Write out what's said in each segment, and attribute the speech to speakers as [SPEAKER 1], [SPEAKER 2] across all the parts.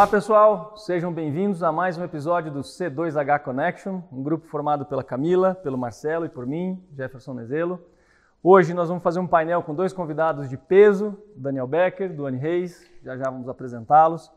[SPEAKER 1] Olá pessoal, sejam bem-vindos a mais um episódio do C2H Connection, um grupo formado pela Camila, pelo Marcelo e por mim, Jefferson Nezelo. Hoje nós vamos fazer um painel com dois convidados de peso, Daniel Becker, Duane Reis, já já vamos apresentá-los.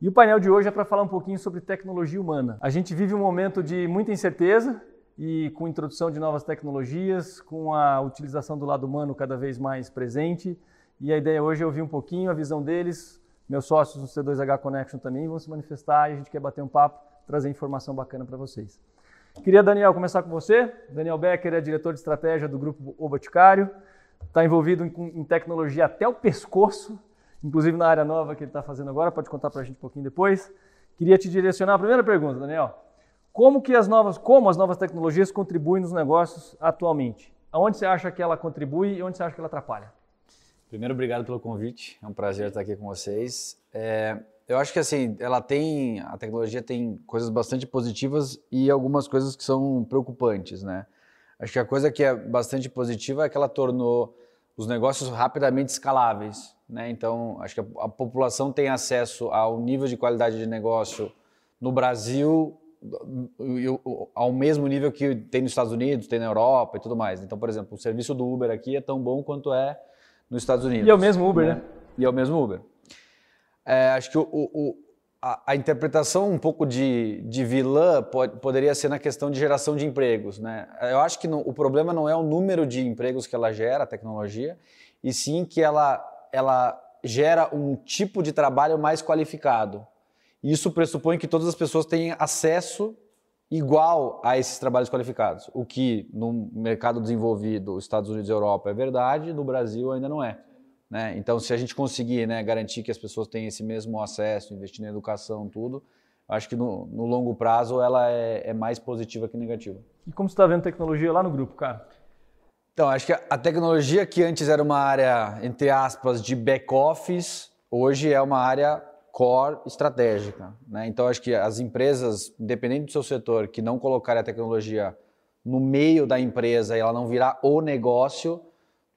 [SPEAKER 1] E o painel de hoje é para falar um pouquinho sobre tecnologia humana. A gente vive um momento de muita incerteza e com a introdução de novas tecnologias, com a utilização do lado humano cada vez mais presente. E a ideia hoje é ouvir um pouquinho a visão deles. Meus sócios no C2H Connection também vão se manifestar e a gente quer bater um papo, trazer informação bacana para vocês. Queria, Daniel, começar com você. Daniel Becker é diretor de estratégia do Grupo O Boticário, está envolvido em, em tecnologia até o pescoço, inclusive na área nova que ele está fazendo agora, pode contar para a gente um pouquinho depois. Queria te direcionar a primeira pergunta, Daniel. Como que as novas, como as novas tecnologias contribuem nos negócios atualmente? Aonde você acha que ela contribui e onde você acha que ela atrapalha?
[SPEAKER 2] Primeiro, obrigado pelo convite. É um prazer estar aqui com vocês. É, eu acho que assim, ela tem, a tecnologia tem coisas bastante positivas e algumas coisas que são preocupantes, né? Acho que a coisa que é bastante positiva é que ela tornou os negócios rapidamente escaláveis. Né? Então, acho que a, a, população tem acesso ao nível de qualidade de negócio no Brasil ao mesmo nível que tem nos Estados Unidos, tem na Europa e tudo mais. Então, por exemplo, o serviço do Uber aqui é tão bom quanto é nos Estados Unidos.
[SPEAKER 1] E é o mesmo Uber, né? né?
[SPEAKER 2] E é o mesmo Uber. É, acho que o, o, a, a, interpretação um pouco de, de vilã pode, poderia ser na questão de geração de empregos. Né? Eu acho que o problema não é o número de empregos que ela gera, a tecnologia, e sim que ela ela gera um tipo de trabalho mais qualificado. Isso pressupõe que todas as pessoas tenham acesso igual a esses trabalhos qualificados, o que no mercado desenvolvido, Estados Unidos e Europa é verdade, no Brasil ainda não é. Né? Então, se a gente conseguir né, garantir que as pessoas tenham esse mesmo acesso, investir na educação, tudo, acho que no, no longo prazo ela é, é, mais positiva que negativa.
[SPEAKER 1] E como você está vendo tecnologia lá no grupo, cara?
[SPEAKER 2] Então, acho que a tecnologia que antes era uma área, entre aspas, de back-office, hoje é uma área core estratégica. Né? Então, acho que as empresas, independente do seu setor, que não colocarem a tecnologia no meio da empresa e ela não virar o negócio,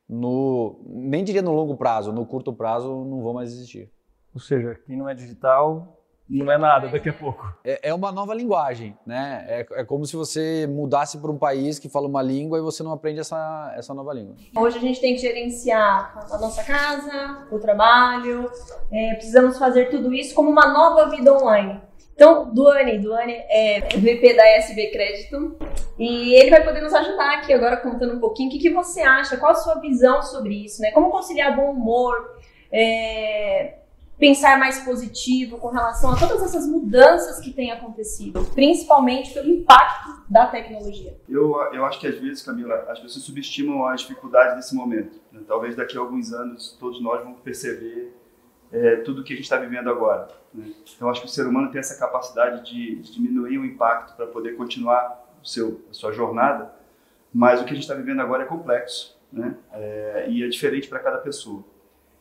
[SPEAKER 2] no, nem diria no longo prazo, no curto prazo não vão mais existir.
[SPEAKER 1] Ou seja, quem não é digital não é nada daqui a pouco.
[SPEAKER 2] É, é uma nova linguagem, né? É, é como se você mudasse para um país que fala uma língua e você não aprende essa, essa nova língua.
[SPEAKER 3] Hoje a gente tem que gerenciar a nossa casa, o trabalho, é, precisamos fazer tudo isso como uma nova vida online. Então, Duane, Duane é VP da SB Crédito e ele vai poder nos ajudar aqui agora contando um pouquinho o que, que você acha, qual a sua visão sobre isso, né? Como conciliar bom humor, é, pensar mais positivo com relação a todas essas mudanças que têm acontecido, principalmente pelo impacto da tecnologia?
[SPEAKER 4] Eu, eu acho que às vezes, Camila, as pessoas subestimam as dificuldades desse momento. Né? Talvez daqui a alguns anos todos nós vamos perceber é, tudo o que a gente está vivendo agora. Né? Então, acho que o ser humano tem essa capacidade de, de diminuir o impacto para poder continuar o seu, a sua jornada, mas o que a gente está vivendo agora é complexo né? É, e é diferente para cada pessoa.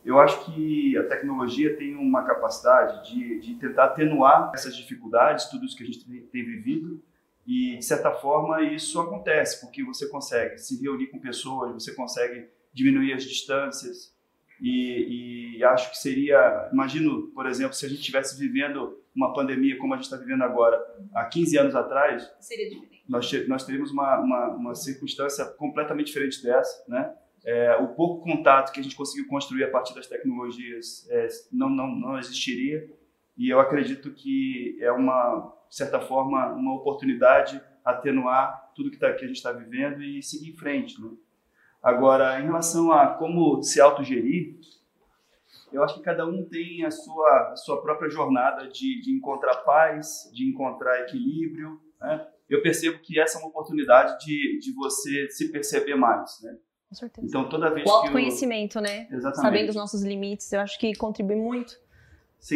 [SPEAKER 4] Eu acho que a tecnologia tem uma capacidade de, de tentar atenuar essas dificuldades, tudo isso que a gente tem, tem vivido, e de certa forma isso acontece, porque você consegue se reunir com pessoas, você consegue diminuir as distâncias, e, e, acho que seria, imagino, por exemplo, se a gente estivesse vivendo uma pandemia como a gente está vivendo agora, há 15 anos atrás,
[SPEAKER 3] seria diferente.
[SPEAKER 4] Nós, nós teríamos uma, uma, uma circunstância completamente diferente dessa, né? É, o pouco contato que a gente conseguiu construir a partir das tecnologias é, não, não, não existiria. E eu acredito que é uma, de certa forma, uma oportunidade atenuar tudo que, tá, que a gente está vivendo e seguir em frente. Né? Agora, em relação a como se autogerir, eu acho que cada um tem a sua, a sua própria jornada de, de encontrar paz, de encontrar equilíbrio. Né? Eu percebo que essa é uma oportunidade de, de você se perceber mais. Né?
[SPEAKER 3] Com certeza.
[SPEAKER 4] Então, toda vez
[SPEAKER 3] o autoconhecimento,
[SPEAKER 4] eu...
[SPEAKER 3] né? Exatamente. Sabendo os nossos limites, eu acho que contribui muito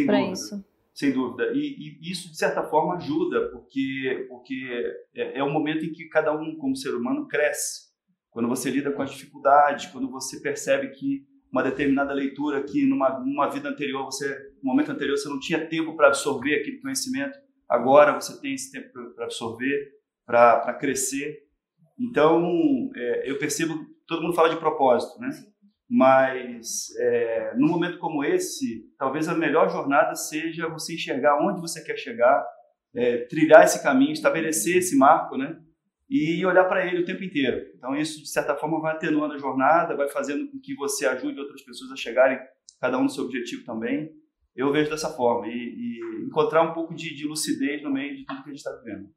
[SPEAKER 3] para isso.
[SPEAKER 4] Sem dúvida. E, e, isso, de certa forma, ajuda, porque, porque é, é o momento em que cada um, como ser humano, cresce. Quando você lida com as dificuldades, quando você percebe que uma determinada leitura que numa, numa vida anterior, você, no momento anterior, você não tinha tempo para absorver aquele conhecimento, agora você tem esse tempo para absorver, para crescer. Então, é, eu percebo todo mundo fala de propósito, né? mas é, num momento como esse, talvez a melhor jornada seja você enxergar onde você quer chegar, é, trilhar esse caminho, estabelecer esse marco, né? E olhar para ele o tempo inteiro. Então, isso, de certa forma, vai atenuando a jornada, vai fazendo com que você ajude outras pessoas a chegarem, cada um no seu objetivo também. Eu vejo dessa forma. E, e encontrar um pouco de, de lucidez no meio de tudo que a gente está vivendo.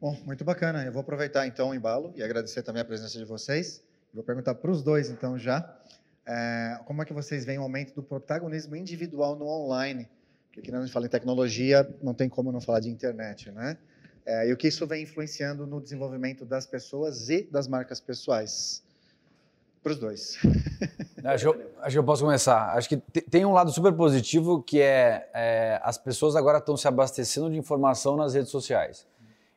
[SPEAKER 5] Bom, muito bacana. Eu vou aproveitar então o embalo e agradecer também a presença de vocês. Vou perguntar para os dois então já. É, como é que vocês veem o aumento do protagonismo individual no online? Porque quando a gente fala em tecnologia, não tem como não falar de internet, né? É, e o que isso vem influenciando no desenvolvimento das pessoas e das marcas pessoais? Para os dois.
[SPEAKER 2] acho, acho que eu posso começar. Acho que tem um lado super positivo que é, é as pessoas agora estão se abastecendo de informação nas redes sociais.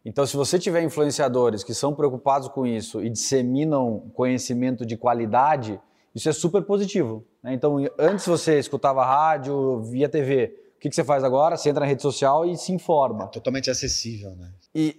[SPEAKER 2] Então, se você tiver influenciadores que são preocupados com isso e disseminam conhecimento de qualidade, isso é super positivo. Né? Então, antes você escutava rádio, via TV. O que, que, você faz agora? Você entra na rede social e se informa. É
[SPEAKER 5] totalmente acessível, né?
[SPEAKER 2] E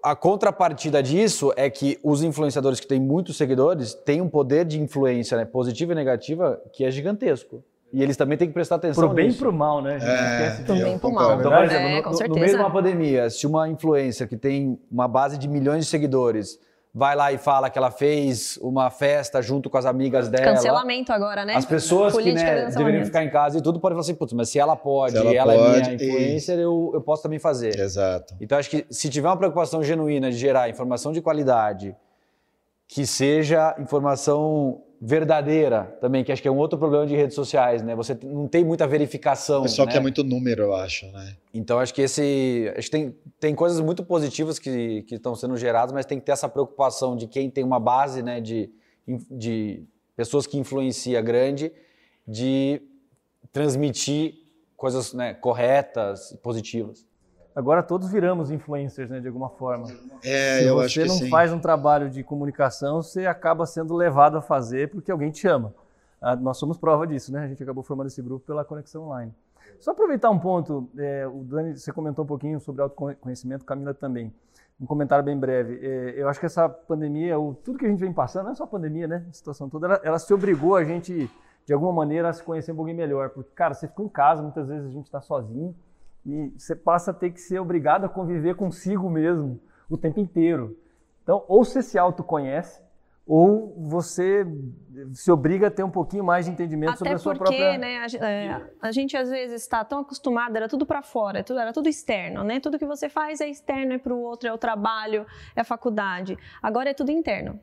[SPEAKER 2] a contrapartida disso é que os influenciadores que têm muitos seguidores têm um poder de influência né, positiva e negativa que é gigantesco. E eles também têm que prestar atenção
[SPEAKER 1] Pro bem
[SPEAKER 2] nisso.
[SPEAKER 1] e pro mal, né? A gente
[SPEAKER 5] É,
[SPEAKER 1] esquece
[SPEAKER 3] Pro bem e pro mal.
[SPEAKER 2] Então, por
[SPEAKER 3] É,
[SPEAKER 2] exemplo,
[SPEAKER 3] com
[SPEAKER 2] no,
[SPEAKER 3] certeza.
[SPEAKER 2] no meio de uma pandemia, se uma influencer que tem uma base de milhões de seguidores vai lá e fala que ela fez uma festa junto com as amigas dela.
[SPEAKER 3] Cancelamento agora, né?
[SPEAKER 2] As pessoas que
[SPEAKER 3] Política
[SPEAKER 2] né, deveriam ficar em casa e tudo podem falar assim, putz, mas se ela pode,
[SPEAKER 5] Se ela
[SPEAKER 2] ela, é
[SPEAKER 5] pode,
[SPEAKER 2] minha influencer, eu, eu posso também fazer.
[SPEAKER 5] Exato.
[SPEAKER 2] Então acho que se tiver uma preocupação genuína de gerar informação de qualidade, que seja informação verdadeira também, que acho que é um outro problema de redes sociais, né? Você não tem muita verificação.
[SPEAKER 5] O pessoal
[SPEAKER 2] né?
[SPEAKER 5] quer muito número, eu acho, né?
[SPEAKER 2] Então acho que esse, acho que tem, tem coisas muito positivas que, que estão sendo geradas, mas tem que ter essa preocupação de quem tem uma base, né, de, de pessoas que influencia grande, de transmitir coisas né, corretas e positivas.
[SPEAKER 1] Agora todos viramos influencers, né, de alguma forma.
[SPEAKER 5] É,
[SPEAKER 1] Se
[SPEAKER 5] eu
[SPEAKER 1] você
[SPEAKER 5] acho que
[SPEAKER 1] não
[SPEAKER 5] sim.
[SPEAKER 1] faz um trabalho de comunicação, você acaba sendo levado a fazer porque alguém te chama. Ah, nós somos prova disso, né? A gente acabou formando esse grupo pela conexão online. Só aproveitar um ponto, é, o Dani, você comentou um pouquinho sobre autoconhecimento, Camila também. Um comentário bem breve. É, eu acho que essa pandemia, o, tudo que a gente vem passando, não é só a pandemia, né? A situação toda, ela, ela se obrigou a gente, de alguma maneira, a se conhecer um pouquinho melhor. Porque, cara, você fica em casa, muitas vezes a gente está sozinho e você passa a ter que ser obrigado a conviver consigo mesmo o tempo inteiro. Então, ou você se autoconhece, ou você se obriga a ter um pouquinho mais de entendimento sobre
[SPEAKER 3] Até
[SPEAKER 1] a sua
[SPEAKER 3] porque,
[SPEAKER 1] própria...
[SPEAKER 3] né, a, é, a gente às vezes está tão acostumado, era tudo para fora, é tudo- era tudo externo, né? Tudo que você faz é externo, é para o outro, é o trabalho, é a faculdade. Agora é tudo interno.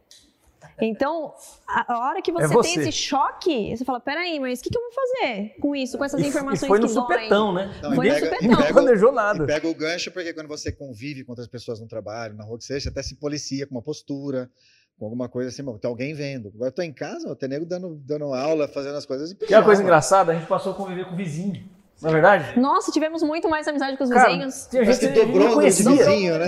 [SPEAKER 3] Então, a, hora que você,
[SPEAKER 1] É você.
[SPEAKER 3] tem esse choque, você fala, peraí, mas o que, que eu vou fazer com isso, com essas informações
[SPEAKER 1] e foi no
[SPEAKER 3] que doem?
[SPEAKER 1] supetão, né?
[SPEAKER 5] Não,
[SPEAKER 3] Foi no
[SPEAKER 5] pega- e
[SPEAKER 3] supetão.
[SPEAKER 1] Não
[SPEAKER 5] pega o-
[SPEAKER 1] planejou nada.
[SPEAKER 5] E pega o gancho porque quando você convive com outras pessoas no trabalho, na rua que seja, você até se policia com uma postura, com alguma coisa assim, bom, tem alguém vendo. Agora eu tô em casa, ó, tem nego dando, dando aula, fazendo as coisas. E
[SPEAKER 1] Que é uma coisa engraçada, a gente passou a conviver com o vizinho. Não é verdade?
[SPEAKER 3] Nossa, tivemos muito mais amizade com os
[SPEAKER 1] Cara,
[SPEAKER 3] vizinhos.
[SPEAKER 1] tinha gente
[SPEAKER 5] que dobrou o número de
[SPEAKER 1] conhecia.
[SPEAKER 5] vizinho, né?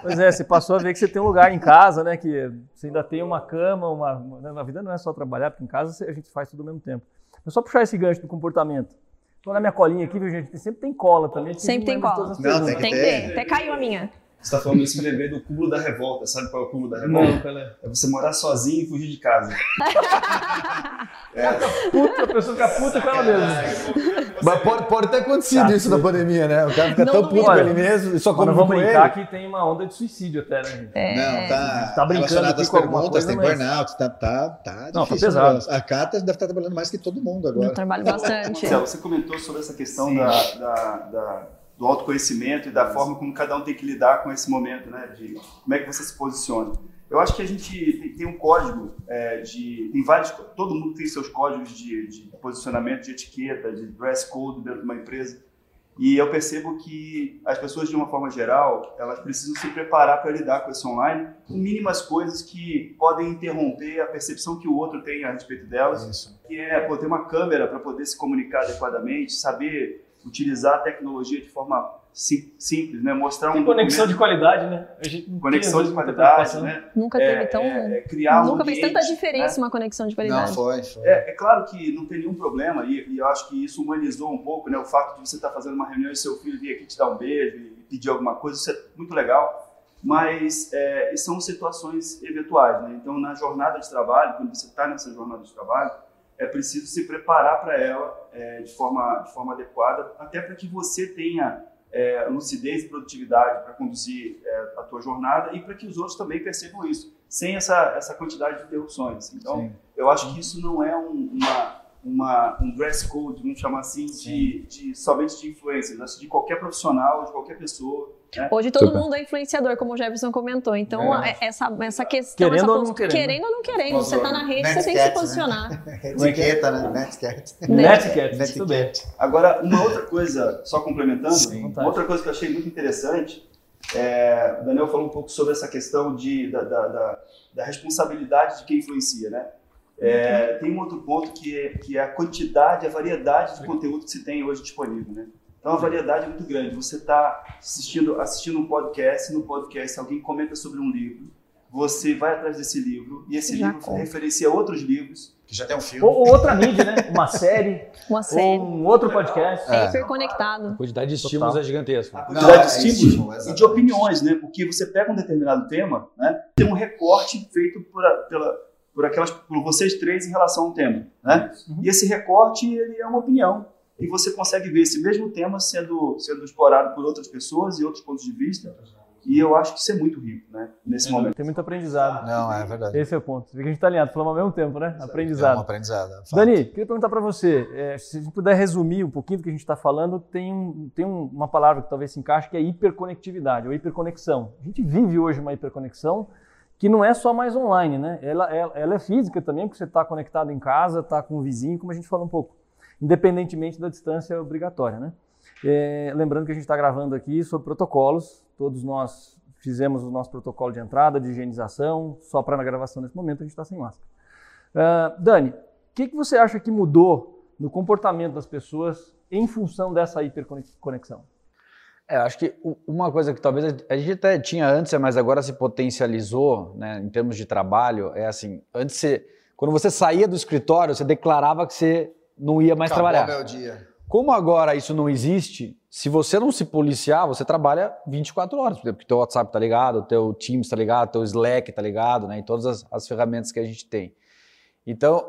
[SPEAKER 1] Pois é, você passou a ver que você tem um lugar em casa, né? Que você ainda tem uma cama, uma. uma- Na vida não é só trabalhar, porque em casa a gente faz tudo ao mesmo tempo. É só puxar esse gancho do comportamento. Tô na minha colinha aqui, viu, gente? Sempre tem cola também.
[SPEAKER 3] Sempre tem cola.
[SPEAKER 5] Não, tem
[SPEAKER 3] Tem que
[SPEAKER 5] ter.
[SPEAKER 3] ter. Até caiu a minha.
[SPEAKER 4] Você está falando isso, me lembrei do cúmulo da revolta. Sabe qual é o cúmulo da revolta?
[SPEAKER 1] Não.
[SPEAKER 4] É você morar sozinho e fugir de casa.
[SPEAKER 1] Puta, a pessoa fica puta com ela mesma.
[SPEAKER 2] Mas pode, pode ter acontecido
[SPEAKER 1] Tá,
[SPEAKER 2] isso na pandemia, né? O cara fica
[SPEAKER 3] Não
[SPEAKER 2] tão puto com ele mesmo e só
[SPEAKER 1] Quando
[SPEAKER 2] come
[SPEAKER 1] vamos brincar
[SPEAKER 2] ele.
[SPEAKER 1] que tem uma onda de suicídio até, né?
[SPEAKER 3] É.
[SPEAKER 5] Não, tá,
[SPEAKER 1] Tá brincando aqui com
[SPEAKER 5] perguntas,
[SPEAKER 1] coisa,
[SPEAKER 5] tem
[SPEAKER 1] mas-
[SPEAKER 5] burnout, tá, tá, tá
[SPEAKER 1] Não, tá pesado.
[SPEAKER 5] A Cata deve estar trabalhando mais que todo mundo agora.
[SPEAKER 3] Eu trabalho bastante.
[SPEAKER 4] Marcelo, você comentou sobre essa questão da, da- da- do autoconhecimento e da forma como cada um tem que lidar com esse momento, né? De como é que você se posiciona. Eu acho que a gente tem, tem um código é, de. Tem vários. Todo mundo tem seus códigos de, de posicionamento, de etiqueta, de dress code dentro de uma empresa. E eu percebo que as pessoas, de uma forma geral, elas precisam se preparar para lidar com esse online, com mínimas coisas que podem interromper a percepção que o outro tem a respeito delas
[SPEAKER 5] Isso.
[SPEAKER 4] que é pô, ter uma câmera para poder se comunicar adequadamente, saber utilizar a tecnologia de forma simples, né? Mostrar
[SPEAKER 1] Tem
[SPEAKER 4] um
[SPEAKER 1] conexão de qualidade, né? A gente não
[SPEAKER 4] conexão
[SPEAKER 1] tem,
[SPEAKER 4] de qualidade, né?
[SPEAKER 3] Nunca
[SPEAKER 4] É,
[SPEAKER 3] teve tão.
[SPEAKER 4] é, é criar um
[SPEAKER 3] Nunca fez tanta
[SPEAKER 4] ambiente,
[SPEAKER 3] diferença
[SPEAKER 4] né?
[SPEAKER 3] uma conexão de
[SPEAKER 5] Não,
[SPEAKER 3] qualidade.
[SPEAKER 5] foi, foi.
[SPEAKER 4] É, é claro que não tem nenhum problema e, e eu acho que isso humanizou um pouco, né? O fato de você estar fazendo uma reunião e seu filho vir aqui te dar um beijo e pedir alguma coisa, isso é muito legal. Mas é, são situações eventuais, né? Então, na jornada de trabalho, quando você está nessa jornada de trabalho, é preciso se preparar para ela é, de, forma, de forma adequada, até para que você tenha é, lucidez e produtividade para conduzir é, a tua jornada e para que os outros também percebam isso, sem essa, essa quantidade de interrupções. Então, Sim. eu acho que isso não é um, uma uma, um dress code, vamos chamar assim, de, de, somente de influências, de qualquer profissional, de qualquer pessoa.
[SPEAKER 3] Né? Hoje todo Super. mundo é influenciador, como o Jefferson comentou. Então, é. essa, essa questão.
[SPEAKER 1] Querendo
[SPEAKER 3] essa
[SPEAKER 1] ou não querendo.
[SPEAKER 3] Querendo ou não querendo. Você está na rede, você tem que se né? posicionar.
[SPEAKER 5] Né? Etiqueta, né? Netiquette,
[SPEAKER 1] tudo bem.
[SPEAKER 4] Agora, uma outra coisa, só complementando, Sim, uma outra coisa que eu achei muito interessante, é, o Daniel falou um pouco sobre essa questão de, da, da, da, da responsabilidade de quem influencia, né? É, tem um outro ponto que é, que é a quantidade, a variedade de conteúdo que se tem hoje disponível, né? Então a variedade é muito grande. Você está assistindo, assistindo um podcast, no podcast alguém comenta sobre um livro, você vai atrás desse livro e esse já livro referencia outros livros.
[SPEAKER 5] Que já tem um filme.
[SPEAKER 1] Ou, ou outra mídia, né? Uma série.
[SPEAKER 3] Uma série.
[SPEAKER 1] Ou um outro podcast.
[SPEAKER 3] É, é. conectado.
[SPEAKER 2] A quantidade de estímulos Total. é gigantesca.
[SPEAKER 4] A quantidade Não, de é estímulos e de opiniões, né? Porque você pega um determinado tema, né? Tem um recorte feito por, pela por aquelas por vocês três em relação ao tema, né? Uhum. E esse recorte ele é uma opinião e você consegue ver esse mesmo tema sendo sendo explorado por outras pessoas e outros pontos de vista. E eu acho que isso é muito rico, né? Nesse é, momento.
[SPEAKER 1] Tem muito aprendizado.
[SPEAKER 5] Não, é verdade.
[SPEAKER 1] Esse é o ponto. Você vê que a gente está alinhado, falamos ao mesmo tempo, né? Aprendizado. É
[SPEAKER 5] um aprendizado. É
[SPEAKER 1] Dani, queria perguntar para você, é, se a gente puder resumir um pouquinho do que a gente está falando, tem, um, tem um, uma palavra que talvez se encaixe, que é hiperconectividade, ou hiperconexão. A gente vive hoje uma hiperconexão que não é só mais online, né? Ela, ela, ela é física também, porque você está conectado em casa, está com o vizinho, como a gente falou um pouco, independentemente da distância obrigatória, né? É, lembrando que a gente está gravando aqui sobre protocolos, todos nós fizemos o nosso protocolo de entrada, de higienização, só para na gravação nesse momento a gente está sem máscara. Uh, Dani, o que, que você acha que mudou no comportamento das pessoas em função dessa hiperconexão?
[SPEAKER 2] É, acho que uma coisa que talvez a gente até tinha antes, mas agora se potencializou, né, em termos de trabalho, é assim, antes você, quando você saía do escritório, você declarava que você não ia mais
[SPEAKER 5] Acabou
[SPEAKER 2] trabalhar.
[SPEAKER 5] Meu dia.
[SPEAKER 2] Como agora isso não existe, se você não se policiar, você trabalha 24 horas, porque teu WhatsApp tá ligado, teu Teams tá ligado, teu Slack tá ligado, né, e todas as, as ferramentas que a gente tem. Então,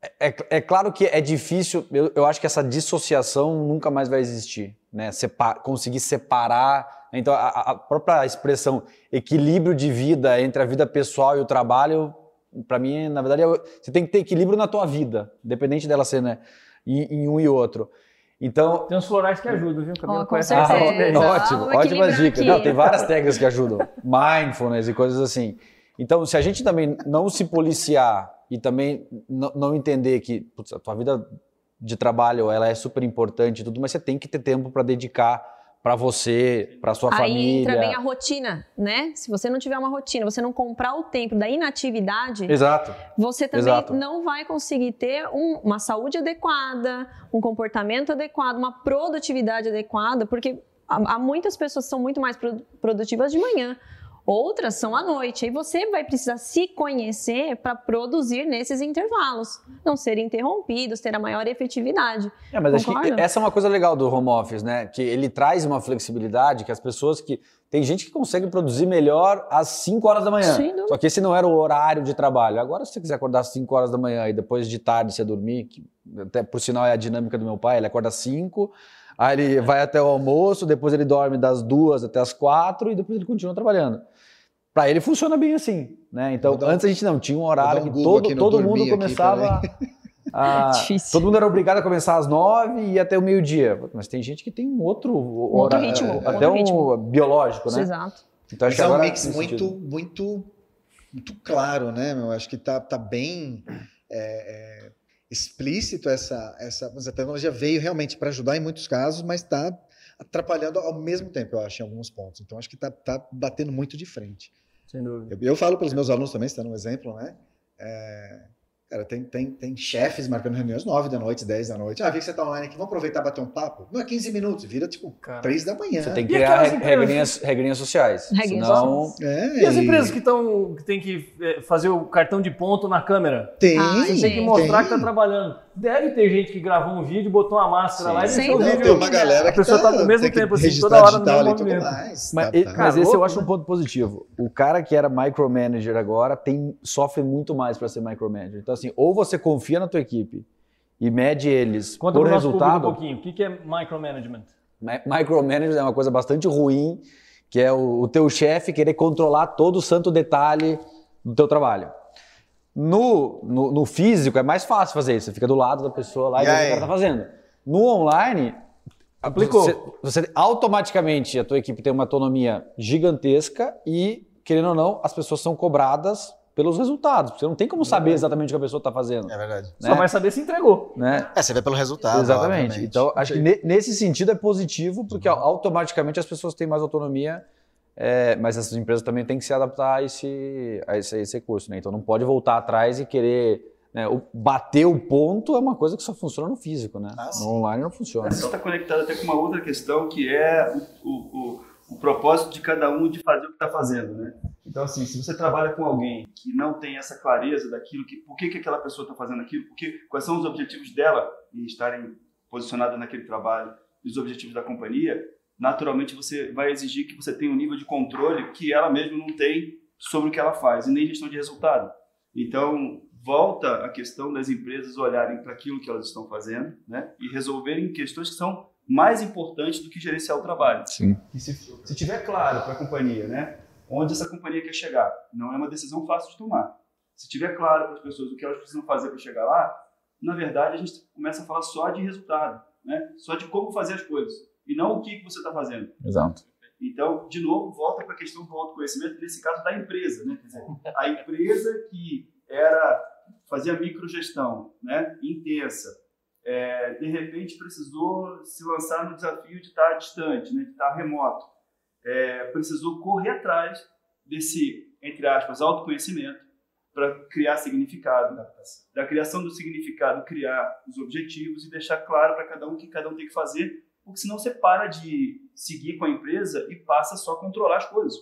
[SPEAKER 2] é, é, é claro que é difícil, eu, eu acho que essa dissociação nunca mais vai existir né, separ, conseguir separar. Então, a, a, própria expressão equilíbrio de vida entre a vida pessoal e o trabalho, para mim, na verdade, é, você tem que ter equilíbrio na tua vida, independente dela ser né, em, em um e outro. Então,
[SPEAKER 1] tem uns florais que ajudam, viu?
[SPEAKER 3] Cabelo oh, com certeza. Ah,
[SPEAKER 2] ótimo, ótimas dicas. Não, tem várias técnicas que ajudam. Mindfulness e coisas assim. Então, se a gente também não se policiar e também não entender que putz, a tua vida de trabalho ela é super importante e tudo, mas você tem que ter tempo para dedicar para você, para sua
[SPEAKER 3] Aí
[SPEAKER 2] família.
[SPEAKER 3] Aí entra bem a rotina, né? Se você não tiver uma rotina, você não comprar o tempo da inatividade,
[SPEAKER 2] Exato.
[SPEAKER 3] você também
[SPEAKER 2] Exato.
[SPEAKER 3] não vai conseguir ter um, uma saúde adequada, um comportamento adequado, uma produtividade adequada, porque há, há muitas pessoas que são muito mais produtivas de manhã. Outras são à noite. Aí você vai precisar se conhecer para produzir nesses intervalos, não ser interrompidos, ter a maior efetividade.
[SPEAKER 2] É, mas acho que essa é uma coisa legal do home office, né? Que ele traz uma flexibilidade que as pessoas que. Tem gente que consegue produzir melhor às 5 horas da manhã. Sim, Só que esse não era o horário de trabalho. Agora, se você quiser acordar às 5 horas da manhã e depois de tarde você dormir, que até por sinal é a dinâmica do meu pai, ele acorda às 5. Aí ele vai até o almoço, depois ele dorme das duas até as quatro e depois ele continua trabalhando. Para ele funciona bem assim, né? Então, antes a gente não tinha um horário um que todo, todo mundo começava a, é todo mundo era obrigado a começar às nove e ir até o meio-dia. Mas tem gente que tem um outro,
[SPEAKER 3] outro ritmo,
[SPEAKER 2] até
[SPEAKER 3] outro
[SPEAKER 2] um
[SPEAKER 3] ritmo.
[SPEAKER 2] biológico, né?
[SPEAKER 3] Exato.
[SPEAKER 5] Então, acho Mas que é um mix muito, muito, muito claro, né? Eu acho que tá, tá bem é, é, explícito essa, essa. Mas a tecnologia veio realmente para ajudar em muitos casos, mas está atrapalhando ao mesmo tempo, eu acho, em alguns pontos. Então, acho que está tá batendo muito de frente.
[SPEAKER 1] Sem dúvida.
[SPEAKER 5] Eu, eu falo para os meus alunos também, está um exemplo, né? É, cara, tem, tem, tem chefes marcando reuniões 9 da noite, 10 da noite. Ah, vi que você está online aqui, vamos aproveitar e bater um papo? Não é 15 minutos, vira tipo cara, 3 da manhã.
[SPEAKER 2] Você tem que criar regrinhas, regrinhas sociais.
[SPEAKER 3] Regrinhas
[SPEAKER 2] senão...
[SPEAKER 3] sociais.
[SPEAKER 1] É, e as empresas que, tão, que tem que é, fazer o cartão de ponto na câmera?
[SPEAKER 5] Tem.
[SPEAKER 1] Ah, você tem que mostrar tem. que está trabalhando. Deve ter gente que gravou um vídeo, botou uma máscara
[SPEAKER 2] Sim.
[SPEAKER 1] lá e
[SPEAKER 6] Sem
[SPEAKER 1] deixou o vídeo.
[SPEAKER 5] Tem uma galera
[SPEAKER 1] A
[SPEAKER 5] que
[SPEAKER 1] pessoa tá ao mesmo tempo, assim,
[SPEAKER 5] registrar
[SPEAKER 1] toda hora no mesmo movimento.
[SPEAKER 5] mais.
[SPEAKER 2] Mas,
[SPEAKER 5] Tá- tá.
[SPEAKER 2] mas
[SPEAKER 1] Cara,
[SPEAKER 2] esse eu
[SPEAKER 1] louco,
[SPEAKER 2] acho um
[SPEAKER 1] né?
[SPEAKER 2] ponto positivo. O cara que era micromanager agora tem, sofre muito mais para ser micromanager. Então, assim, ou você confia na tua equipe e mede eles
[SPEAKER 1] Conta
[SPEAKER 2] por resultado.
[SPEAKER 1] um pouquinho. O que que é micromanagement?
[SPEAKER 2] Mi- Micromanager é uma coisa bastante ruim, que é o, o teu chefe querer controlar todo o santo detalhe do teu trabalho. No, no, no físico é mais fácil fazer isso. Você fica do lado da pessoa lá e,
[SPEAKER 5] E
[SPEAKER 2] vê o que
[SPEAKER 5] aí?
[SPEAKER 2] o cara tá fazendo. No online,
[SPEAKER 1] Aplicou.
[SPEAKER 2] Você, você- automaticamente a tua equipe tem uma autonomia gigantesca e, querendo ou não, as pessoas são cobradas pelos resultados. Você não tem como saber exatamente o que a pessoa está fazendo.
[SPEAKER 5] É verdade.
[SPEAKER 2] né?
[SPEAKER 1] Só vai saber se entregou.
[SPEAKER 2] né?
[SPEAKER 5] É, você vê pelo resultado.
[SPEAKER 2] Exatamente.
[SPEAKER 5] obviamente.
[SPEAKER 2] Então, acho que ne- nesse sentido é positivo, porque automaticamente as pessoas têm mais autonomia, é, mas essas empresas também têm que se adaptar a esse, a esse, a esse recurso. Né? Então, não pode voltar atrás e querer. né, o- bater o ponto é uma coisa que só funciona no físico, né?
[SPEAKER 5] Ah,
[SPEAKER 2] no online não funciona.
[SPEAKER 4] Isso está conectado até com uma outra questão que é o, o, o, o propósito de cada um de fazer o que está fazendo, né? Então, assim, se você trabalha com alguém que não tem essa clareza daquilo, que, por que, que aquela pessoa está fazendo aquilo, porque, quais são os objetivos dela em estarem posicionadas naquele trabalho, e os objetivos da companhia, naturalmente você vai exigir que você tenha um nível de controle que ela mesma não tem sobre o que ela faz, e nem gestão de resultado. Então, volta a questão das empresas olharem para aquilo que elas estão fazendo né, e resolverem questões que são mais importantes do que gerenciar o trabalho.
[SPEAKER 2] Sim.
[SPEAKER 4] E se, se tiver claro para a companhia né, onde essa companhia quer chegar, não é uma decisão fácil de tomar. Se tiver claro para as pessoas o que elas precisam fazer para chegar lá, na verdade a gente começa a falar só de resultado, né, só de como fazer as coisas, e não o que, você está fazendo.
[SPEAKER 2] Exato.
[SPEAKER 4] Então, de novo, volta para a questão do autoconhecimento, nesse caso da empresa. Né? Quer dizer, a empresa que era fazia microgestão né? intensa, é, de repente precisou se lançar no desafio de estar distante, né? de estar remoto. É, precisou correr atrás desse, entre aspas, autoconhecimento para criar significado. Da criação do significado, criar os objetivos e deixar claro para cada um o que cada um tem que fazer, porque senão você para de seguir com a empresa e passa só a controlar as coisas.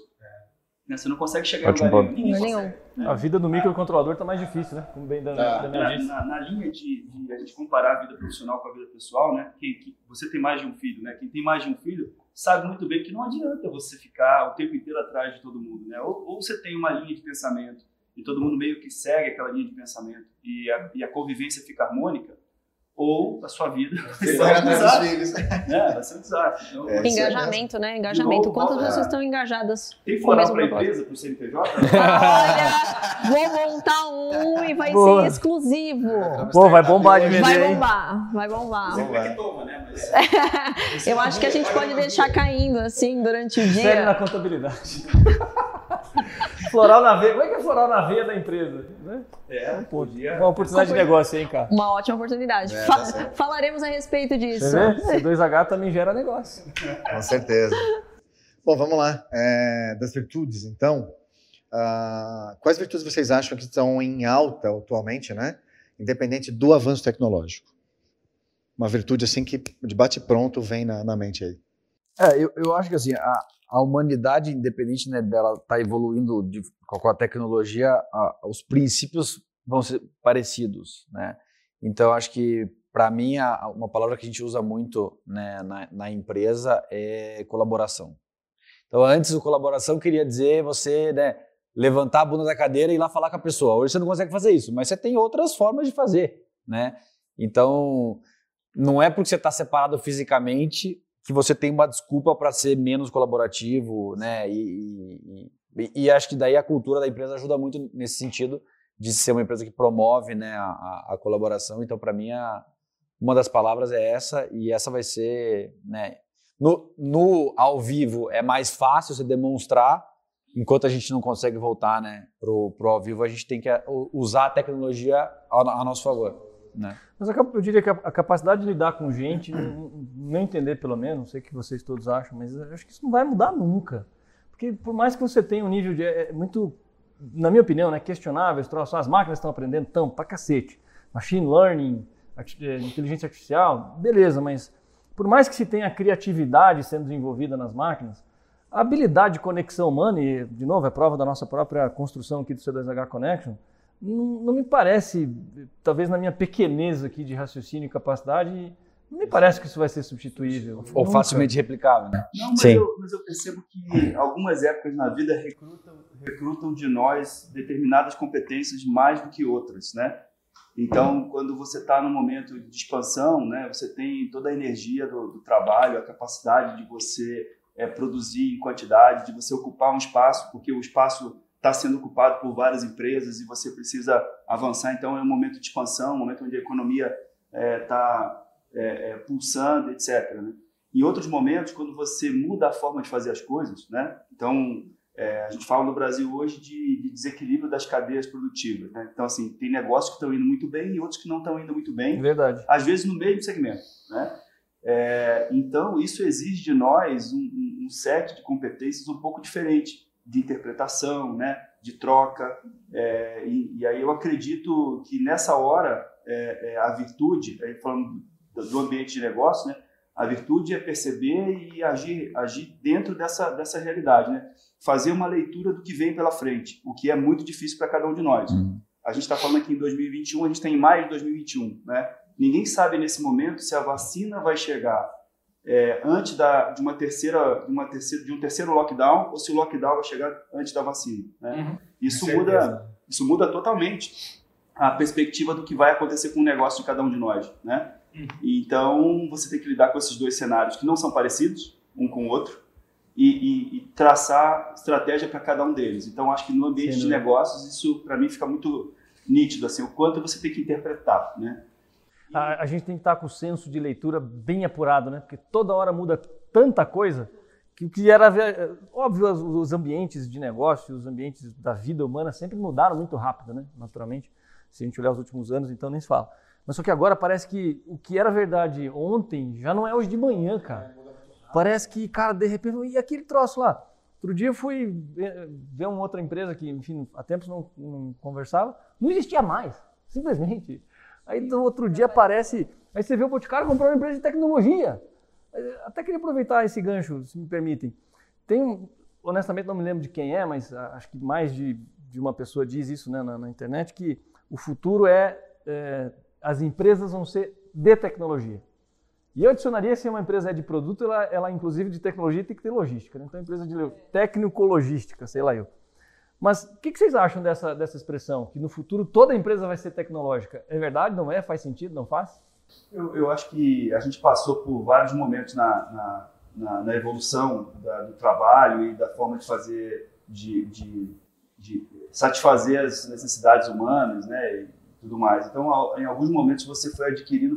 [SPEAKER 4] Né? Você não consegue chegar
[SPEAKER 2] Ótimo
[SPEAKER 4] em lugar
[SPEAKER 2] ponto.
[SPEAKER 4] nenhum. Ninguém
[SPEAKER 6] Nenhum.
[SPEAKER 4] consegue, né?
[SPEAKER 1] A vida do microcontrolador tá mais difícil, né? Como bem da,
[SPEAKER 5] Tá.
[SPEAKER 1] da minha
[SPEAKER 4] Na, na- na linha de, de a gente comparar a vida profissional com a vida pessoal, né? Que, que você tem mais de um filho, né? Quem tem mais de um filho sabe muito bem que não adianta você ficar o tempo inteiro atrás de todo mundo, né? Ou, ou você tem uma linha de pensamento e todo mundo meio que segue aquela linha de pensamento e a, e a convivência fica harmônica, ou a sua vida vai ser um desastre. né? Vai ser um desastre. Então,
[SPEAKER 5] É, isso
[SPEAKER 6] Engajamento, né? Engajamento.
[SPEAKER 4] Novo,
[SPEAKER 6] Quantas pessoas estão engajadas?
[SPEAKER 4] tem
[SPEAKER 6] mesmo
[SPEAKER 4] para a empresa, para o CNPJ?
[SPEAKER 6] Olha, vou montar um e vai
[SPEAKER 1] Boa.
[SPEAKER 6] ser exclusivo.
[SPEAKER 1] Pô, vai bombar de vender,
[SPEAKER 6] Vai bombar, vai bombar.
[SPEAKER 4] É que toma, né? Mas,
[SPEAKER 6] Eu acho que a gente pode deixar caindo assim durante o
[SPEAKER 1] Série na
[SPEAKER 6] dia.
[SPEAKER 1] contabilidade. Floral na veia. Como é que é floral na veia da empresa? Né?
[SPEAKER 4] é,
[SPEAKER 1] Pô,
[SPEAKER 4] podia.
[SPEAKER 1] uma oportunidade de negócio aí, cara.
[SPEAKER 6] Uma ótima oportunidade.
[SPEAKER 5] É,
[SPEAKER 6] Fa-
[SPEAKER 5] tá certo.
[SPEAKER 6] falaremos a respeito disso.
[SPEAKER 1] Você vê? C2H também gera negócio.
[SPEAKER 5] Com certeza. Bom, vamos lá. É, das virtudes, então. ah, quais virtudes vocês acham que estão em alta atualmente, né? Independente do avanço tecnológico. Uma virtude assim que de bate pronto vem na, na mente aí.
[SPEAKER 2] É, eu, eu acho que assim, a, a humanidade, independente né, dela estar evoluindo de, com a tecnologia, a- os princípios vão ser parecidos, né? Então, acho que, para mim, a- uma palavra que a gente usa muito né, na, na empresa é colaboração. Então, antes, o colaboração queria dizer você né, levantar a bunda da cadeira e ir lá falar com a pessoa. Hoje você não consegue fazer isso, mas você tem outras formas de fazer, né? Então, não é porque você está separado fisicamente que você tem uma desculpa para ser menos colaborativo, né? E, e- e- acho que daí a cultura da empresa ajuda muito nesse sentido de ser uma empresa que promove né, a, a- colaboração. Então, para mim, a- uma das palavras é essa e essa vai ser, né? No, no ao vivo é mais fácil você demonstrar, enquanto a gente não consegue voltar, né? Pro, pro ao vivo a gente tem que usar a tecnologia a, a nosso favor, né?
[SPEAKER 1] Mas eu diria que a, capacidade de lidar com gente, não, entender pelo menos, não sei o que vocês todos acham, mas acho que isso não vai mudar nunca. Porque por mais que você tenha um nível de. É, é muito, na minha opinião, né, questionável, troço, as máquinas estão aprendendo tão pra cacete. Machine learning, é, inteligência artificial, beleza, mas por mais que se tenha criatividade sendo desenvolvida nas máquinas, a habilidade de conexão humana, e de novo é prova da nossa própria construção aqui do C2H Connection, não, não me parece, talvez na minha pequenez aqui de raciocínio e capacidade, não me parece que isso vai ser substituível.
[SPEAKER 2] Ou
[SPEAKER 1] Nunca.
[SPEAKER 2] facilmente replicável, né?
[SPEAKER 4] Não, mas
[SPEAKER 2] Sim.
[SPEAKER 4] eu, mas eu percebo que algumas épocas na vida recrutam, recrutam de nós determinadas competências mais do que outras, né? Então, quando você está num momento de expansão, né, você tem toda a energia do, do trabalho, a capacidade de você é, produzir em quantidade, de você ocupar um espaço, porque o espaço está sendo ocupado por várias empresas e você precisa avançar. Então, é um momento de expansão, um momento onde a economia está é, é, pulsando, etc. Né? Em outros momentos, quando você muda a forma de fazer as coisas, né? então é, a gente fala no Brasil hoje de, de desequilíbrio das cadeias produtivas. Né? Então, assim, tem negócios que estão indo muito bem e outros que não estão indo muito bem,
[SPEAKER 1] Verdade.
[SPEAKER 4] às vezes no mesmo segmento. Né? É, então, isso exige de nós um, um- um set de competências um pouco diferente de interpretação, né? de troca. É, e, e aí eu acredito que nessa hora é, é, a virtude, aí falando do ambiente de negócio, né? a virtude é perceber e agir, agir dentro dessa, dessa realidade. Né? Fazer uma leitura do que vem pela frente, o que é muito difícil para cada um de nós. A gente está falando aqui em 2021, a gente está em maio de 2021. Né? Ninguém sabe nesse momento se a vacina vai chegar é, antes da, de uma terceira, de uma terceira, de um terceiro lockdown ou se o lockdown vai chegar antes da vacina. Né? Isso
[SPEAKER 5] Com
[SPEAKER 4] muda, isso muda totalmente a perspectiva do que vai acontecer com o negócio de cada um de nós, né? Então você tem que lidar com esses dois cenários que não são parecidos um com o outro e, e- e traçar estratégia para cada um deles. Então acho que no ambiente
[SPEAKER 1] Sem
[SPEAKER 4] de
[SPEAKER 1] dúvida.
[SPEAKER 4] negócios isso para mim fica muito nítido assim o quanto você tem que interpretar, né?
[SPEAKER 1] A, a gente tem que estar com o senso de leitura bem apurado, né? Porque toda hora muda tanta coisa que o que era óbvio os, ambientes de negócio, os ambientes da vida humana sempre mudaram muito rápido, né? Naturalmente, se a gente olhar os últimos anos, então nem se fala. Mas só que agora parece que o que era verdade ontem já não é hoje de manhã, cara. Parece que, cara, de repente, e aquele troço lá? Outro dia eu fui ver uma outra empresa que, enfim, há tempos não, não conversava, não existia mais, simplesmente. Aí no outro dia aparece, aí você vê o Boticário comprou uma empresa de tecnologia. Até queria aproveitar esse gancho, se me permitem. Tem, honestamente não me lembro de quem é, mas ah, acho que mais de, de uma pessoa diz isso né, na, na internet, que o futuro é, é, as empresas vão ser de tecnologia. E eu adicionaria se uma empresa é de produto, ela, ela inclusive de tecnologia tem que ter logística. Né? Então, empresa de técnico-logística, sei lá eu. Mas o que, que vocês acham dessa, dessa expressão? Que no futuro toda empresa vai ser tecnológica. É verdade? Não é? Faz sentido? Não faz?
[SPEAKER 4] Eu, eu acho que a gente passou por vários momentos na, na, na- na evolução da- do trabalho e da forma de fazer, de, de, de satisfazer as necessidades humanas, né, e tudo mais. Então, em alguns momentos você foi adquirindo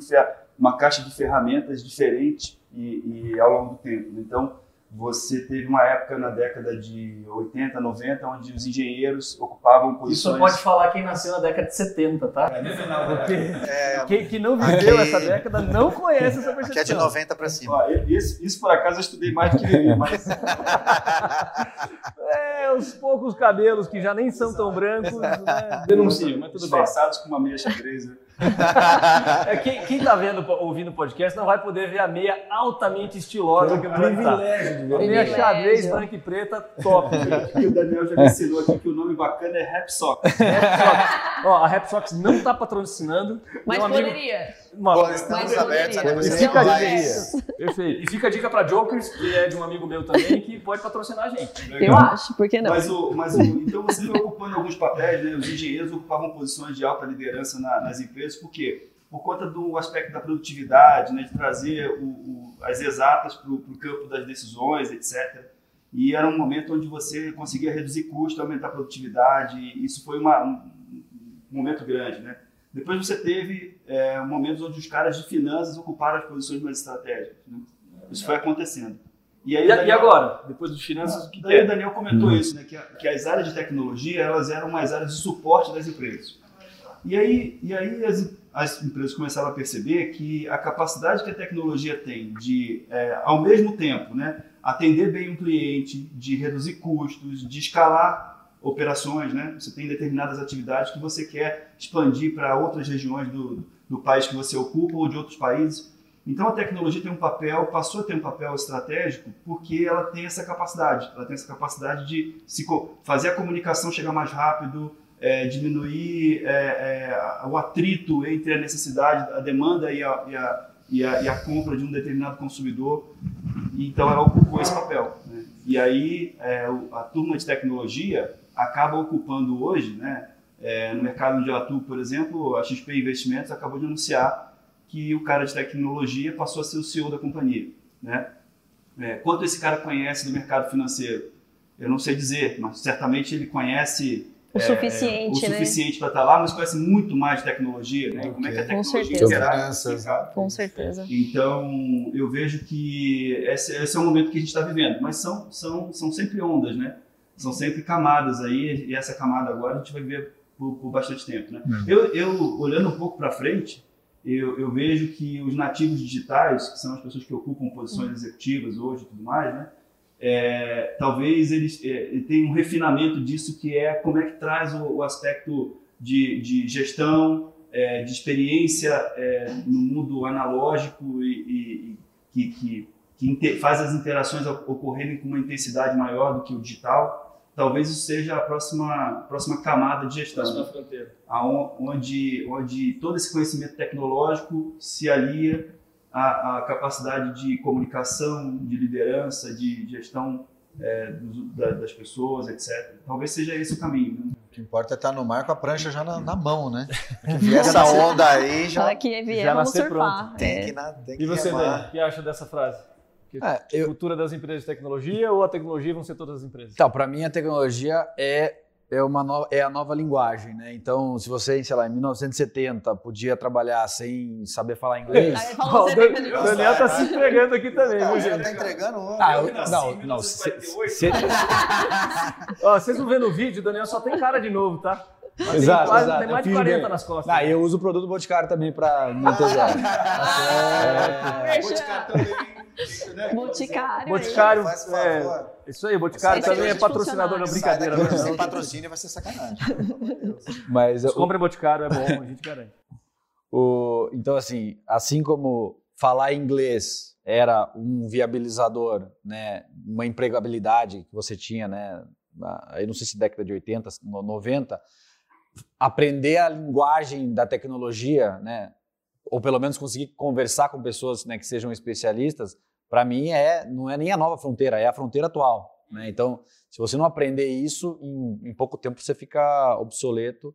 [SPEAKER 4] uma caixa de ferramentas diferente e, e ao longo do tempo. Então, você teve uma época na década de 80, 90, onde os engenheiros ocupavam posições...
[SPEAKER 1] falar quem nasceu na década de 70, tá? Porque
[SPEAKER 5] É,
[SPEAKER 1] quem, quem não viveu
[SPEAKER 5] Aqui-
[SPEAKER 1] essa década não conhece essa percepção.
[SPEAKER 5] aqui é de 90 para cima.
[SPEAKER 4] Ó, isso, isso, por acaso, eu estudei mais do que vivi, mas...
[SPEAKER 1] É, os poucos cabelos que já nem são tão brancos, né? Denunciam, mas tudo bem.
[SPEAKER 4] disfarçados com uma meia xadrez. né?
[SPEAKER 1] É, quem, quem tá vendo, ouvindo o podcast não vai poder ver a meia altamente estilosa que o Bruno tá. A meia
[SPEAKER 6] Privilégio.
[SPEAKER 1] xadrez branca e preta, top. gente.
[SPEAKER 4] E o Daniel já me ensinou aqui que o nome bacana é Rap Sock.
[SPEAKER 1] Ó, a Rap Sox não tá patrocinando.
[SPEAKER 6] Mas
[SPEAKER 1] amigo-
[SPEAKER 6] poderia.
[SPEAKER 1] Uma-
[SPEAKER 5] Pô, estamos abertos.
[SPEAKER 1] E fica a
[SPEAKER 5] mais.
[SPEAKER 1] dica. Perfeito. E fica a dica pra Jokers, que é de um amigo meu também, que pode patrocinar a gente.
[SPEAKER 6] Eu acho, por que não?
[SPEAKER 4] Mas, o, mas o, então você foi ocupando alguns papéis, né? os engenheiros ocupavam posições de alta liderança na- nas empresas, por quê? Por conta do aspecto da produtividade, né? de trazer o- o- as exatas para o campo das decisões, etc. E era um momento onde você conseguia reduzir custo, aumentar a produtividade, e isso foi uma- um, um momento grande. Né? Depois você teve é, momentos onde os caras de finanças ocuparam as posições mais estratégicas. né? Isso foi acontecendo. E, aí,
[SPEAKER 1] E,
[SPEAKER 4] o
[SPEAKER 1] e
[SPEAKER 4] Daniel-
[SPEAKER 1] agora? Depois dos finanças, o que, que
[SPEAKER 4] Daí o
[SPEAKER 1] é?
[SPEAKER 4] Daniel comentou isso, né, que, que as áreas de tecnologia elas eram umas áreas de suporte das empresas. E aí, e aí as, as empresas começaram a perceber que a capacidade que a tecnologia tem de, é, ao mesmo tempo, né, atender bem um cliente, de reduzir custos, de escalar operações, né? Você tem determinadas atividades que você quer expandir para outras regiões do, do país que você ocupa ou de outros países. Então a tecnologia tem um papel, passou a ter um papel estratégico porque ela tem essa capacidade, ela tem essa capacidade de se fazer a comunicação chegar mais rápido, é, diminuir é, é, o atrito entre a necessidade, a demanda e a, e a, e a, e a compra de um determinado consumidor. Então, ela ocupou esse papel. Né? E aí, é, a turma de tecnologia acaba ocupando hoje, né, é, no mercado onde eu atuo, por exemplo, a XP Investimentos acabou de anunciar que o cara de tecnologia passou a ser o CEO da companhia. Né? É, quanto esse cara conhece do mercado financeiro? Eu não sei dizer, mas certamente ele conhece
[SPEAKER 6] o suficiente,
[SPEAKER 4] é, o
[SPEAKER 6] né?
[SPEAKER 4] suficiente para estar lá, mas conhece muito mais de tecnologia, né? Como é que a
[SPEAKER 6] Com
[SPEAKER 4] tecnologia
[SPEAKER 6] certeza.
[SPEAKER 4] interage com mercado.
[SPEAKER 6] Com certeza.
[SPEAKER 4] Então, eu vejo que esse, esse é o momento que a gente está vivendo, mas são, são, são sempre ondas, né? São sempre camadas aí, e essa camada agora a gente vai ver por, por bastante tempo, né? Eu, eu, olhando um pouco para frente, eu, eu vejo que os nativos digitais, que são as pessoas que ocupam posições executivas hoje e tudo mais, né? É, talvez eles é, tenham um refinamento disso que é como é que traz o, o aspecto de, de gestão, é, de experiência é, no mundo analógico e, e- e que, que, que faz as interações ocorrerem com uma intensidade maior do que o digital. Talvez isso seja a próxima, próxima camada de gestão
[SPEAKER 1] Próxima fronteira.
[SPEAKER 4] onde, onde todo esse conhecimento tecnológico se alia à, à capacidade de comunicação, de liderança, de gestão é, dos- da- das pessoas, etc. Talvez seja esse o caminho. né?
[SPEAKER 5] O que importa é estar no mar com a prancha já na, na mão, né? Que vier essa onda aí, já
[SPEAKER 6] Fala que vier,
[SPEAKER 1] já
[SPEAKER 6] vamos
[SPEAKER 1] nascer
[SPEAKER 6] surfar.
[SPEAKER 5] tem
[SPEAKER 6] É.
[SPEAKER 5] que, tem que
[SPEAKER 1] E você. Dani, o que acha dessa frase? Que
[SPEAKER 2] É, eu-
[SPEAKER 1] Cultura das empresas de tecnologia ou a tecnologia vão ser todas as empresas?
[SPEAKER 2] Então, para mim a tecnologia é é uma nova, é a nova linguagem, né? Então, se você, sei lá, em 1970 podia trabalhar sem saber falar inglês,
[SPEAKER 1] o o Daniel tá se entregando aqui também,
[SPEAKER 5] Ah,
[SPEAKER 1] viu,
[SPEAKER 5] já
[SPEAKER 1] gente?
[SPEAKER 5] tá entregando um.
[SPEAKER 2] Ah,
[SPEAKER 4] Eu
[SPEAKER 2] eu- não, não, se,
[SPEAKER 4] 1948.
[SPEAKER 2] se-
[SPEAKER 1] Ó, vocês não vendo o vídeo, o Daniel só tem cara de novo, tá? Mas tem,
[SPEAKER 2] Exato,
[SPEAKER 1] quase-
[SPEAKER 2] exato.
[SPEAKER 1] tem mais de
[SPEAKER 2] Eu fiz
[SPEAKER 1] 40
[SPEAKER 2] bem.
[SPEAKER 1] nas costas.
[SPEAKER 2] Ah, eu uso o produto Boticário também para me integrar.
[SPEAKER 6] Ah,
[SPEAKER 4] Boticário também, né?
[SPEAKER 6] Boticário.
[SPEAKER 1] Boticário,
[SPEAKER 5] Faz
[SPEAKER 1] é, isso aí, Boticário
[SPEAKER 6] Esse é
[SPEAKER 1] também é patrocinador, não é brincadeira.
[SPEAKER 5] Sai daqui,
[SPEAKER 1] Não.
[SPEAKER 5] Sem patrocínio vai ser sacanagem.
[SPEAKER 2] Mas eu-
[SPEAKER 1] Comprem Boticário, é bom, a gente garante.
[SPEAKER 2] O- então, assim, assim como falar inglês era um viabilizador, né, uma empregabilidade que você tinha, né, na, eu não sei se década de 80, no- 90, aprender a linguagem da tecnologia, né, ou pelo menos conseguir conversar com pessoas, né, que sejam especialistas, para mim é não é nem a nova fronteira, é a fronteira atual, né? Então, se você não aprender isso, em, em pouco tempo você fica obsoleto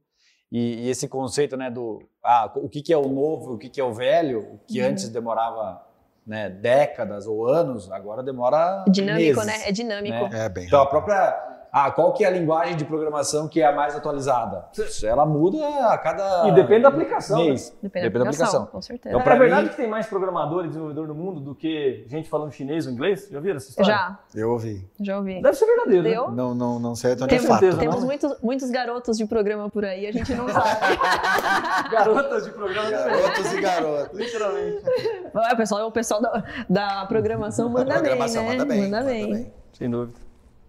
[SPEAKER 2] e, e esse conceito, né, do ah, o que, que é o novo, o que, que é o velho, o que antes demorava né, décadas ou anos, agora demora
[SPEAKER 6] Dinâmico,
[SPEAKER 2] meses,
[SPEAKER 6] né? É dinâmico.
[SPEAKER 2] né?
[SPEAKER 5] É bem
[SPEAKER 2] Então a própria ah, qual que é a linguagem de programação que é a mais atualizada? Ela muda a cada
[SPEAKER 1] E depende da aplicação, né?
[SPEAKER 2] mês.
[SPEAKER 6] Depende, da aplicação, com certeza.
[SPEAKER 2] Então,
[SPEAKER 1] é
[SPEAKER 2] pra
[SPEAKER 1] verdade
[SPEAKER 2] mim-
[SPEAKER 1] que tem mais programador e desenvolvedor no mundo do que gente falando chinês ou inglês? Já viram essa história?
[SPEAKER 6] Já,
[SPEAKER 5] Eu ouvi.
[SPEAKER 6] já ouvi.
[SPEAKER 1] Deve ser verdadeiro. né?
[SPEAKER 6] Deu?
[SPEAKER 5] Não, não, não sei, então de
[SPEAKER 6] Temos,
[SPEAKER 5] fato.
[SPEAKER 1] certeza,
[SPEAKER 6] temos
[SPEAKER 1] não?
[SPEAKER 6] muitos, muitos garotos de programa por aí, a gente não sabe.
[SPEAKER 1] Garotas de programa
[SPEAKER 5] Garotos e garotas.
[SPEAKER 1] Literalmente.
[SPEAKER 6] O pessoal, o pessoal da, da programação manda
[SPEAKER 5] programação
[SPEAKER 6] bem, né?
[SPEAKER 5] manda bem.
[SPEAKER 6] Manda bem.
[SPEAKER 1] Sem dúvida.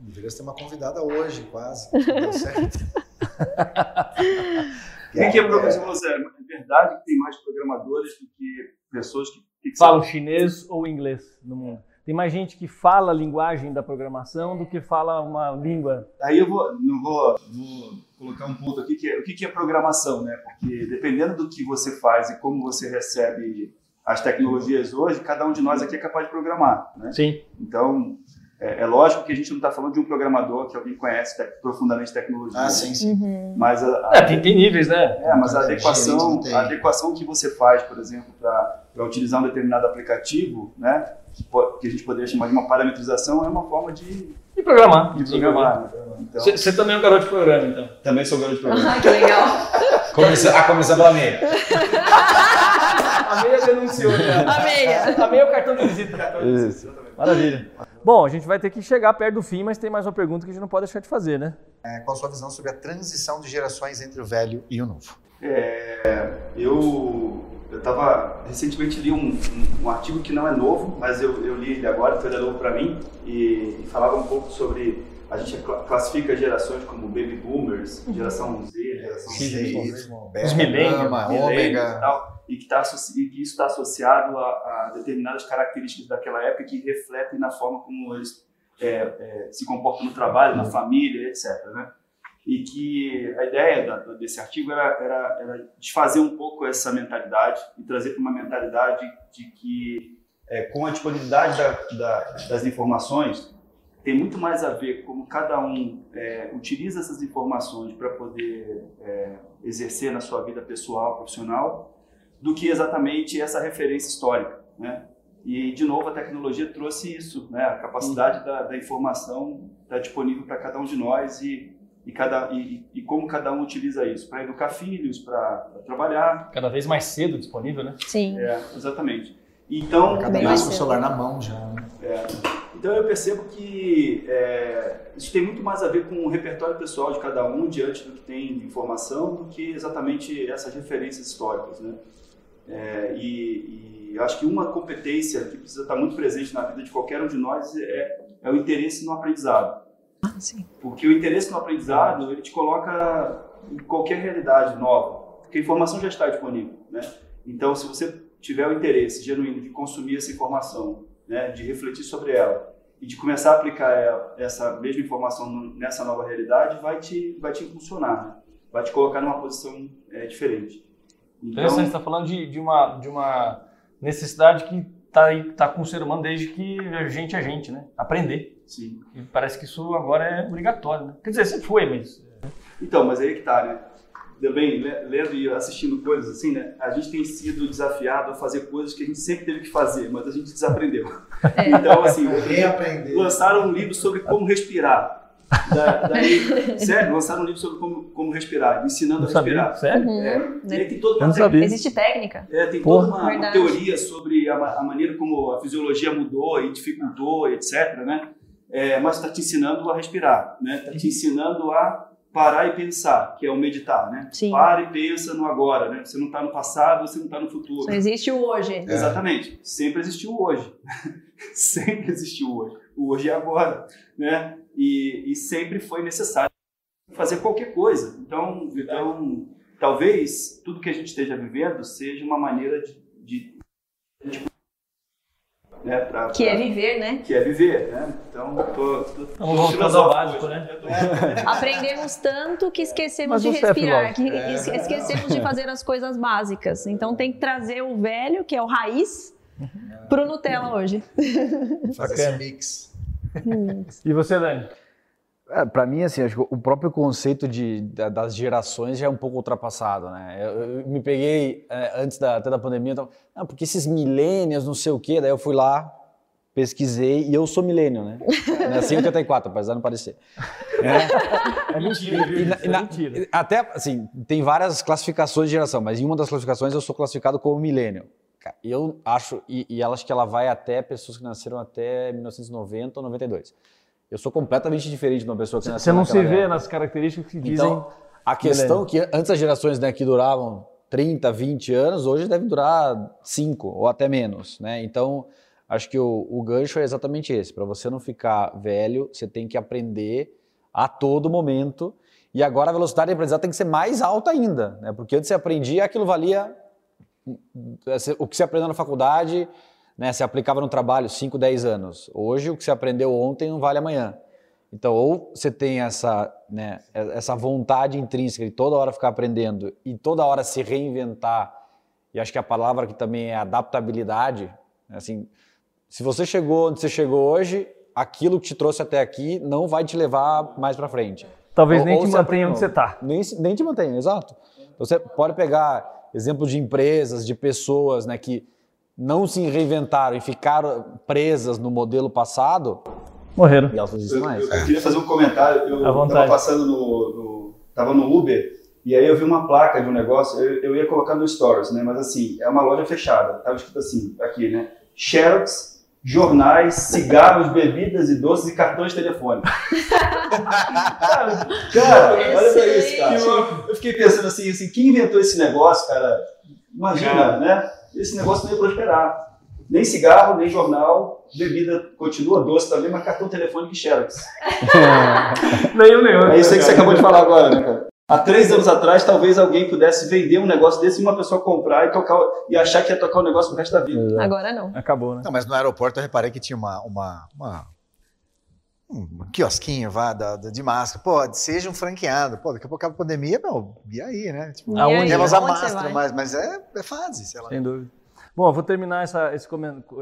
[SPEAKER 5] Deveria ter uma convidada hoje, quase. Deu certo.
[SPEAKER 4] Quem que é professor? Você, é verdade que tem mais programadores do que pessoas que, que
[SPEAKER 1] Falam chinês ou inglês no mundo. Tem mais gente que fala a linguagem da programação do que fala uma língua.
[SPEAKER 4] Aí eu vou, não vou, vou colocar um ponto aqui que é o que que é programação, né? Porque dependendo do que você faz e como você recebe as tecnologias hoje, cada um de nós aqui é capaz de programar, né?
[SPEAKER 1] Sim.
[SPEAKER 4] Então é, é lógico que a gente não está falando de um programador que alguém conhece te- profundamente tecnologia,
[SPEAKER 5] Ah, sim, sim.
[SPEAKER 6] Uhum.
[SPEAKER 4] mas a, a-
[SPEAKER 1] É, tem, tem níveis, né?
[SPEAKER 4] é, mas a adequação, a adequação que você faz, por exemplo, para utilizar um determinado aplicativo, né? Que, que a gente poderia chamar de uma parametrização, é uma forma de,
[SPEAKER 1] E programar.
[SPEAKER 4] de programar. né? Então,
[SPEAKER 1] Você você também é um garoto de programa, então.
[SPEAKER 4] também sou garoto de programa.
[SPEAKER 6] Ah, que legal.
[SPEAKER 2] Começa, a começar pela meia.
[SPEAKER 1] A meia denunciou já.
[SPEAKER 6] A meia.
[SPEAKER 1] A meia é o cartão de visita. Maravilha. Bom, a gente vai ter que chegar perto do fim, mas tem mais uma pergunta que a gente não pode deixar de fazer, né?
[SPEAKER 5] É, qual a sua visão sobre a transição de gerações entre o velho e o novo?
[SPEAKER 4] Eu eu estava recentemente li um, um, um artigo que não é novo, mas eu, eu li ele agora, então ele é novo para mim e, e falava um pouco sobre a gente cla- classifica gerações como baby boomers, geração Z, geração Z,
[SPEAKER 1] sim.
[SPEAKER 5] Beta,
[SPEAKER 1] Os millennials,
[SPEAKER 5] Gama,
[SPEAKER 4] millennials
[SPEAKER 5] ômega.
[SPEAKER 4] e tal, e que, tá, e que isso está associado a, a determinadas características daquela época que refletem na forma como eles é, é, se comportam no trabalho, na família, etc. Né? e que a ideia da, desse artigo era, era, era, desfazer um pouco essa mentalidade e trazer para uma mentalidade de que, é, com a disponibilidade da, da, das informações, tem muito mais a ver como cada um é, utiliza essas informações para poder é, exercer na sua vida pessoal, profissional, do que exatamente essa referência histórica, né? E de novo a tecnologia trouxe isso, né? A capacidade da, da informação está disponível para cada um de nós e e, cada, e, e como cada um utiliza isso para educar filhos, para trabalhar.
[SPEAKER 1] Cada vez mais cedo disponível, né?
[SPEAKER 6] Sim.
[SPEAKER 4] É, exatamente. Então,
[SPEAKER 7] Cada vez com o celular na mão já.
[SPEAKER 4] É, então eu percebo que é, isso tem muito mais a ver com o repertório pessoal de cada um diante do que tem de informação do que exatamente essas referências históricas, né? É, e, e acho que uma competência que precisa estar muito presente na vida de qualquer um de nós é, é o interesse no aprendizado.
[SPEAKER 6] Ah, sim.
[SPEAKER 4] Porque o interesse no aprendizado, ele te coloca em qualquer realidade nova, porque a informação já está disponível, né? Então, se você tiver o interesse genuíno de consumir essa informação, né, de refletir sobre ela e de começar a aplicar ela, essa mesma informação no- nessa nova realidade, vai te vai te impulsionar, né? vai te colocar numa posição é, diferente. Então,
[SPEAKER 1] Interessante, você está falando de, de, uma, de uma necessidade que está tá com o ser humano desde que a gente é gente, né? Aprender.
[SPEAKER 4] sim.
[SPEAKER 1] E parece que isso agora é obrigatório, né? Quer dizer, sempre foi, mas...
[SPEAKER 4] Então, mas aí que tá, né? Também, le- lendo e assistindo coisas assim, né? A gente tem sido desafiado a fazer coisas que a gente sempre teve que fazer, mas a gente desaprendeu. Então, assim,
[SPEAKER 7] Reaprender.
[SPEAKER 4] lançaram um livro sobre como respirar. Da- daí, sério, lançaram um livro sobre como, como respirar, ensinando
[SPEAKER 1] Não
[SPEAKER 4] a
[SPEAKER 1] sabia.
[SPEAKER 4] respirar.
[SPEAKER 1] Sério?
[SPEAKER 6] Uhum.
[SPEAKER 4] É, e aí tem toda uma,
[SPEAKER 1] não sabia.
[SPEAKER 6] Existe técnica.
[SPEAKER 4] é, tem
[SPEAKER 1] Porra.
[SPEAKER 4] toda uma, uma teoria sobre a, a maneira como a fisiologia mudou e dificultou, etc. Né? É, mas está te ensinando a respirar, né? Está te ensinando a parar e pensar, que é o meditar, né?
[SPEAKER 6] Sim.
[SPEAKER 4] Para e pensa no agora, né? Você não está no passado, você não está no futuro.
[SPEAKER 6] Só existe o hoje.
[SPEAKER 4] Exatamente. Sempre existiu o hoje. sempre existiu o hoje. O hoje é agora, né? E, e sempre foi necessário fazer qualquer coisa. Então, então, talvez tudo que a gente esteja vivendo seja uma maneira de, de né, pra,
[SPEAKER 6] Que é
[SPEAKER 4] pra-
[SPEAKER 6] viver, né?
[SPEAKER 4] que é viver, né? Então, tô, tô,
[SPEAKER 1] Estamos voltando ao básico, né?
[SPEAKER 6] Aprendemos tanto que esquecemos
[SPEAKER 1] Mas
[SPEAKER 6] de
[SPEAKER 1] é
[SPEAKER 6] respirar, que esque- esquecemos de fazer as coisas básicas. Então tem que trazer o velho, que é o raiz, pro Nutella hoje.
[SPEAKER 1] Bacana.
[SPEAKER 7] mix.
[SPEAKER 1] E você, Dani?
[SPEAKER 2] É, para mim, assim, acho que o próprio conceito de, da- das gerações já é um pouco ultrapassado, né? Eu, eu me peguei é, antes da, até da pandemia, eu tava, ah, porque esses millennials, não sei o quê, daí eu fui lá, pesquisei e eu sou millennial, né? Nasci em 84, apesar de não parecer.
[SPEAKER 1] É mentira, viu?
[SPEAKER 2] E na-
[SPEAKER 1] é
[SPEAKER 2] na-
[SPEAKER 1] mentira.
[SPEAKER 2] Até, assim, tem várias classificações de geração, mas em uma das classificações eu sou classificado como. Cara, Eu acho, e, e ela acho que ela vai até pessoas que nasceram até 1990 ou 92. Eu sou completamente diferente de uma pessoa que nasceu
[SPEAKER 1] Você não se vê
[SPEAKER 2] época.
[SPEAKER 1] nas características que dizem...
[SPEAKER 2] Então, a questão que antes as gerações né, que duravam 30, 20 anos, hoje devem durar 5 ou até menos, né? Então, acho que o, o gancho é exatamente esse. Para você não ficar velho, você tem que aprender a todo momento. E agora a velocidade de aprendizado tem que ser mais alta ainda, né? Porque antes você aprendia, aquilo valia o que você aprendeu na faculdade, né, você aplicava no trabalho 5, 10 anos. Hoje, o que você aprendeu ontem não vale amanhã. Então, ou você tem essa, né, essa vontade intrínseca de toda hora ficar aprendendo e toda hora se reinventar, e acho que a palavra que também é adaptabilidade, né, assim, se você chegou onde você chegou hoje, aquilo que te trouxe até aqui não vai te levar mais para frente.
[SPEAKER 1] Talvez
[SPEAKER 2] Ou-
[SPEAKER 1] nem
[SPEAKER 2] ou
[SPEAKER 1] te mantenha onde você está.
[SPEAKER 2] Nem, nem te mantém, exato. Então, Você pode pegar exemplos de empresas, de pessoas né, que não se reinventaram e ficaram presas no modelo passado,
[SPEAKER 1] Morreram.
[SPEAKER 2] e elas não existem
[SPEAKER 4] Eu,
[SPEAKER 2] mais.
[SPEAKER 4] eu queria fazer um comentário. Eu estava passando no, no. Tava no Uber e aí eu vi uma placa de um negócio. Eu, eu ia colocar no Stories, né? Mas assim, é uma loja fechada. Tava escrito assim, aqui, né? Xerox, jornais, cigarros, bebidas e doces e cartões telefônicos. cara, olha pra isso, cara. Eu fiquei pensando assim, assim, quem inventou esse negócio, cara? Imagina, né? Esse negócio não ia prosperar. Nem cigarro, nem jornal, bebida continua doce também, mas cartão telefônico e Xerox.
[SPEAKER 1] Nenhum, nenhum.
[SPEAKER 4] É isso aí que você acabou de falar agora, né, cara? Há três anos atrás, talvez alguém pudesse vender um negócio desse e uma pessoa comprar e, tocar, e achar que ia tocar o negócio pro resto da vida.
[SPEAKER 6] Agora não.
[SPEAKER 1] Acabou, né?
[SPEAKER 7] Não, mas no aeroporto eu reparei que tinha uma, uma, uma,
[SPEAKER 5] um quiosquinho, vá, da, da- de máscara. Pô, seja um franqueado. Pô, daqui a pouco acaba a pandemia, meu, e aí, né? Tipo,
[SPEAKER 3] E
[SPEAKER 1] Aonde?
[SPEAKER 3] aí,
[SPEAKER 5] máscara, mas, mas é, é fase, sei lá.
[SPEAKER 1] Sem dúvida. Bom, eu vou terminar essa- esse,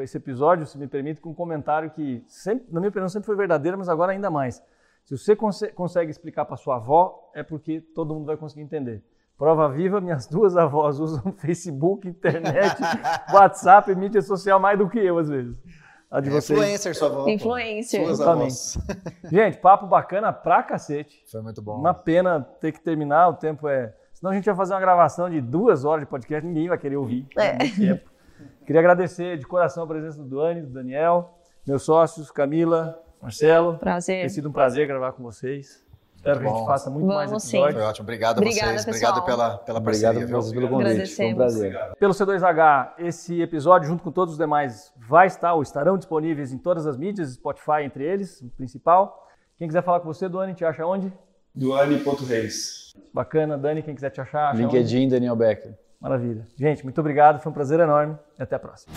[SPEAKER 1] esse episódio, se me permite, com um comentário que, sempre, na minha opinião, sempre foi verdadeiro, mas agora ainda mais. Se você conse- consegue explicar para sua avó, é porque todo mundo vai conseguir entender. Prova viva, minhas duas avós usam Facebook, internet, WhatsApp e mídia social mais do que eu, às vezes. A de
[SPEAKER 5] É
[SPEAKER 1] vocês.
[SPEAKER 5] influencer, sua avó.
[SPEAKER 3] Influencer.
[SPEAKER 5] Avós.
[SPEAKER 1] Gente, papo bacana pra cacete.
[SPEAKER 5] Foi muito bom.
[SPEAKER 1] Uma pena ter que terminar, o tempo é. Senão a gente ia fazer uma gravação de duas horas de podcast, ninguém vai querer ouvir.
[SPEAKER 3] É.
[SPEAKER 1] tempo. Queria agradecer de coração a presença do Duane, do Daniel, meus sócios, Camila, Marcelo.
[SPEAKER 3] Prazer.
[SPEAKER 1] Tem sido um prazer gravar com vocês. Espero que a gente faça muito mais
[SPEAKER 3] Vamos sim.
[SPEAKER 1] episódios.
[SPEAKER 5] Foi ótimo. Obrigado a
[SPEAKER 3] Obrigada,
[SPEAKER 5] vocês.
[SPEAKER 3] pessoal.
[SPEAKER 5] Obrigado pela, pela
[SPEAKER 2] Obrigado
[SPEAKER 5] parceria. viu?
[SPEAKER 2] vocês pelo convite. Foi um prazer.
[SPEAKER 1] Pelo C2H, esse episódio, junto com todos os demais, vai estar ou estarão disponíveis em todas as mídias, Spotify entre eles, o principal. Quem quiser falar com você, Duane, te acha onde?
[SPEAKER 4] Duane.reis.
[SPEAKER 1] Bacana, Dani, quem quiser te achar, acha onde?
[SPEAKER 2] LinkedIn, Daniel Becker.
[SPEAKER 1] Maravilha. Gente, muito obrigado, foi um prazer enorme e até a próxima.